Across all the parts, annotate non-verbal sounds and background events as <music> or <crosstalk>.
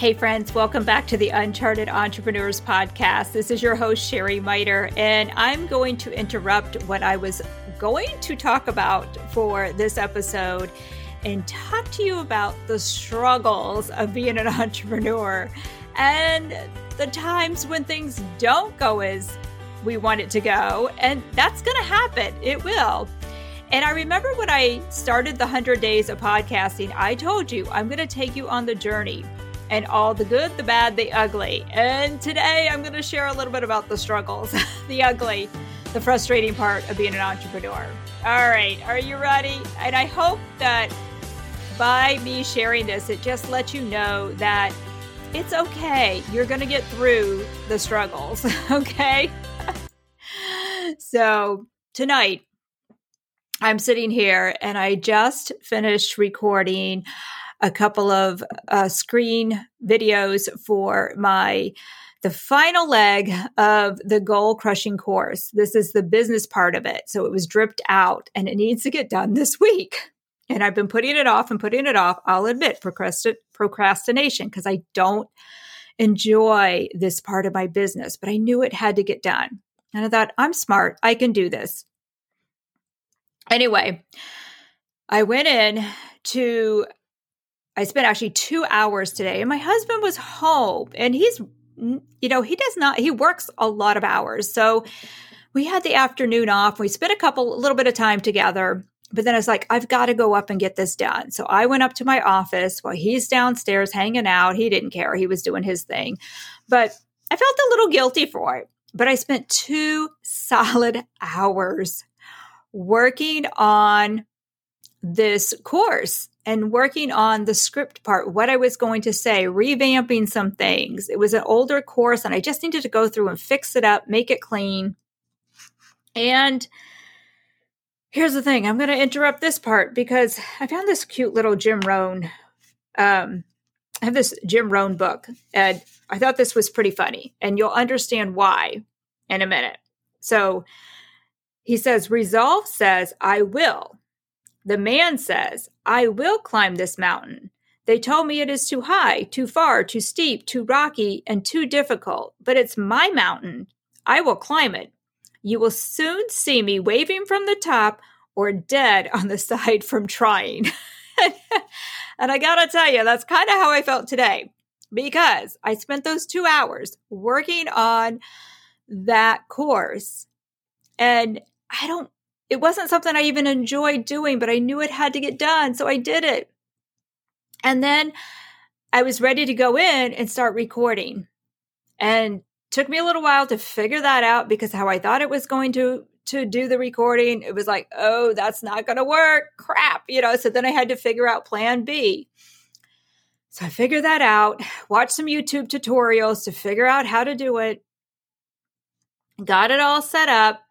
Hey, friends, welcome back to the Uncharted Entrepreneurs Podcast. This is your host, Sherry Miter, and I'm going to interrupt what I was going to talk about for this episode and talk to you about the struggles of being an <laughs> entrepreneur and the times when things don't go as we want it to go. And that's going to happen, it will. And I remember when I started the 100 days of podcasting, I told you I'm going to take you on the journey and all the good, the bad, the ugly. And today I'm going to share a little bit about the struggles, <laughs> the ugly, the frustrating part of being an entrepreneur. All right, are you ready? And I hope that by me sharing this, it just lets you know that it's okay. You're going to get through the struggles, <laughs> okay? <laughs> so tonight, I'm sitting here and I just finished recording a couple of uh, screen videos for my the final leg of the goal crushing course. This is the business part of it. So it was dripped out and it needs to get done this week. And I've been putting it off and putting it off. I'll admit procrastination because I don't enjoy this part of my business, but I knew it had to get done. And I thought, I'm smart. I can do this. Anyway, I went in to I spent actually two hours today, and my husband was home, and he's, you know, he does not, he works a lot of hours. So we had the afternoon off. We spent a couple, a little bit of time together. But then I was like, I've got to go up and get this done. So I went up to my office while he's downstairs hanging out. He didn't care. He was doing his thing. But I felt a little guilty for it. But I spent two solid hours working on this course and working on the script part, what I was going to say, revamping some things. It was an older course and I just needed to go through and fix it up, make it clean. And here's the thing I'm going to interrupt this part because I found this cute little Jim Rohn. Um, I have this Jim Rohn book, and I thought this was pretty funny, and you'll understand why in a minute. So he says, Resolve says, I will. The man says, I will climb this mountain. They told me it is too high, too far, too steep, too rocky, and too difficult, but it's my mountain. I will climb it. You will soon see me waving from the top or dead on the <laughs> side from trying. <laughs> and I gotta tell you, that's kind of how I felt today because I spent those two hours working on that course. And I don't it wasn't something I even enjoyed doing, but I knew it had to get done. So I did it. And then I was ready to go in and start recording. And took me a little while to figure that out because how I thought it was going to to do the recording, it was like, oh, that's not going to work. Crap, you know. So then I had to figure out plan B. So I figured that out, watched some YouTube tutorials to figure out how to do it. Got it all set up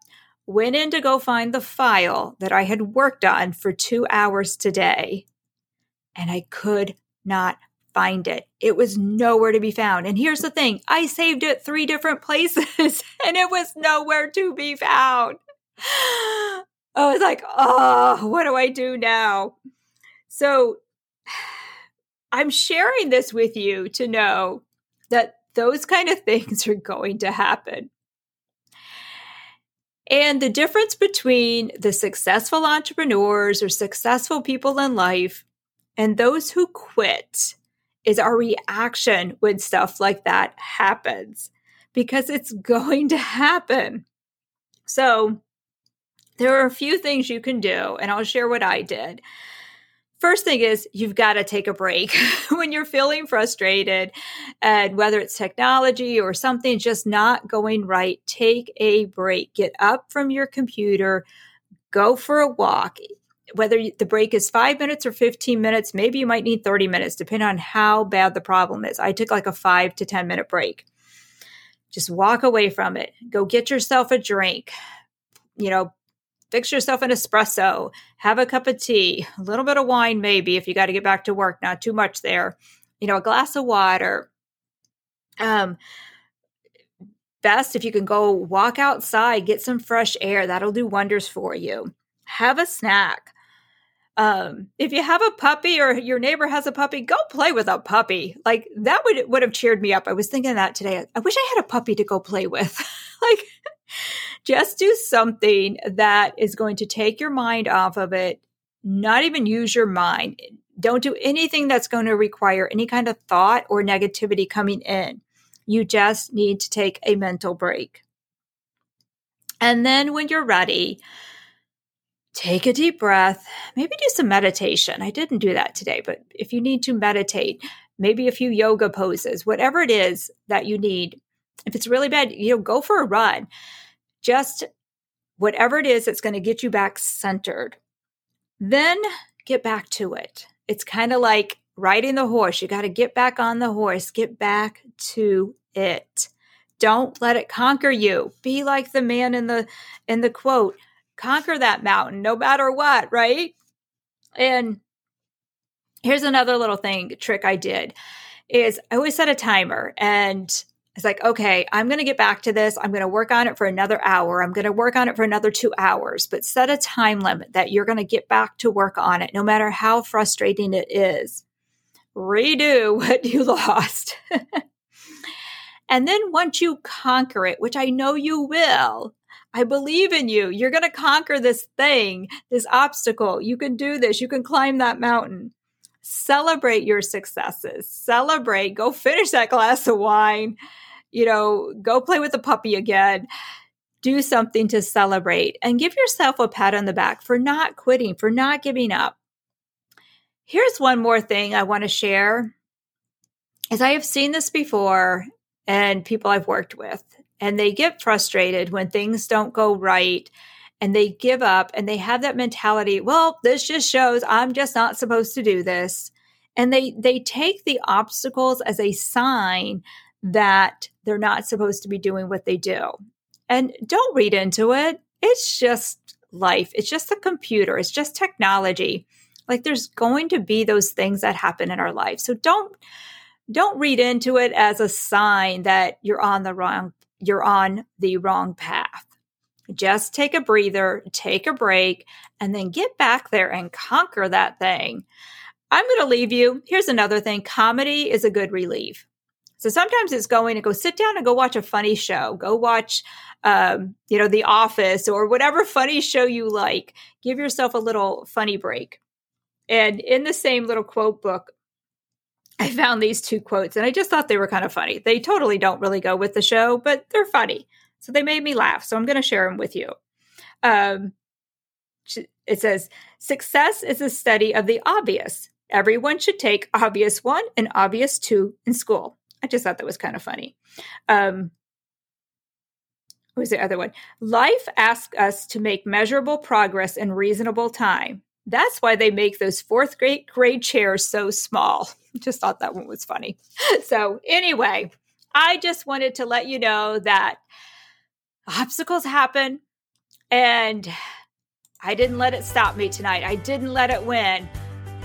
went in to go find the file that I had worked on for two hours today, and I could not find it. It was nowhere to be found. And here's the thing I saved it three different <laughs> places, and it was nowhere to be found. <gasps> I was like, oh, what do I do now? So <sighs> I'm sharing this with you to know that those kind of things <laughs> are going to happen. And the difference between the successful entrepreneurs or successful people in life and those who quit is our reaction when stuff like that happens because it's <laughs> going to happen. So, there are a few things you can do, and I'll share what I did. First thing is you've got to take a break <laughs> when you're feeling frustrated and whether it's technology or something just not going right, take a break. Get up from your computer, go for a walk. Whether the break is five minutes or 15 minutes, maybe you might need 30 minutes, depending on how bad the problem is. I took like a five to 10 minute break. Just walk away from it. Go get yourself a drink. You know, fix yourself an espresso, have a cup of tea, a little bit of wine, maybe if you got to get back to work, not too much there, you know, a glass of water. Um, best if you can go walk outside, get some fresh air. That'll do wonders for you. Have a snack. Um, if you have a puppy or your neighbor has a puppy, go play with a puppy. Like that would would have cheered me up. I was thinking that today. I wish I had a puppy to go play with. <laughs> like just do something that is going to take your mind off of it, not even use your mind. Don't do anything that's going to require any kind of thought or negativity coming in. You just need to take a mental break. And then when you're ready, take a deep breath, maybe do some meditation. I didn't do that today, but if you need to meditate, maybe a few yoga poses, whatever it is that you need. If it's really bad, you know, go for a run. Just whatever it is that's going to get you back centered. Then get back to it. It's kind of like riding the horse. You got to get back on the horse, get back to it. Don't let it conquer you. Be like the man in the in the quote, conquer that mountain no matter what, right? And here's another little thing trick I did is I always set a timer and it's like, okay, I'm going to get back to this. I'm going to work on it for another hour. I'm going to work on it for another two hours, but set a time limit that you're going to get back to work on it, no matter how frustrating it is. Redo <laughs> what you lost. <laughs> and then once you conquer it, which I know you will, I believe in you. You're going to conquer this thing, this obstacle. You can do this. You can climb that mountain. Celebrate your successes. Celebrate. Go finish that glass of wine you know, go play with the puppy again. Do something to celebrate and give yourself a pat on the back for not quitting, for not giving up. Here's one more thing I want to share is I have seen this before and people I've worked with and they get frustrated when things don't go right and they give up and they have that mentality, well, this just shows I'm just not supposed to do this. And they they take the obstacles as a sign that they're not supposed to be doing what they do. And don't read into it. It's just life. It's just the computer. It's just technology. Like there's going to be those things that happen in our life. So don't don't read into it as a sign that you're on the wrong you're on the wrong path. Just take a breather, take a break, and then get back there and conquer that thing. I'm going to leave you. Here's another thing comedy is a good relief. So sometimes it's going to go sit down and go watch a funny show. Go watch, um, you know, The Office or whatever funny show you like. Give yourself a little funny break. And in the same little quote book, I found these two quotes and I just thought they were kind of funny. They totally don't really go with the show, but they're funny. So they made me laugh. So I'm going to share them with you. Um, it says, Success is a study of the obvious. Everyone should take obvious one and obvious two in school. I just thought that was kind of funny. Um, what was the other one? Life asks us to make measurable progress in reasonable time. That's why they make those fourth grade grade chairs so small. <laughs> Just thought that one was funny. <laughs> So anyway, I just wanted to let you know that obstacles happen and I didn't let it stop me tonight. I didn't let it win.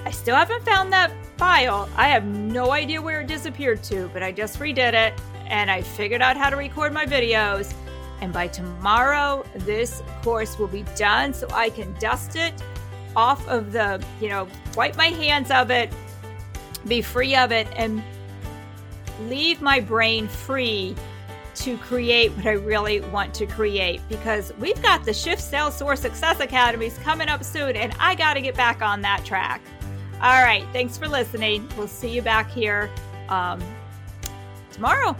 I still haven't found that file. I have no idea where it disappeared to, but I just redid it and I figured out how to record my videos. And by tomorrow, this course will be done so I can dust it off of the, you know, wipe my hands of it, be free of it, and leave my brain free to create what I really want to create because we've got the Shift Sales Source Success Academies coming up soon, and I got to get back on that track. All right. Thanks for listening. We'll see you back here um, tomorrow.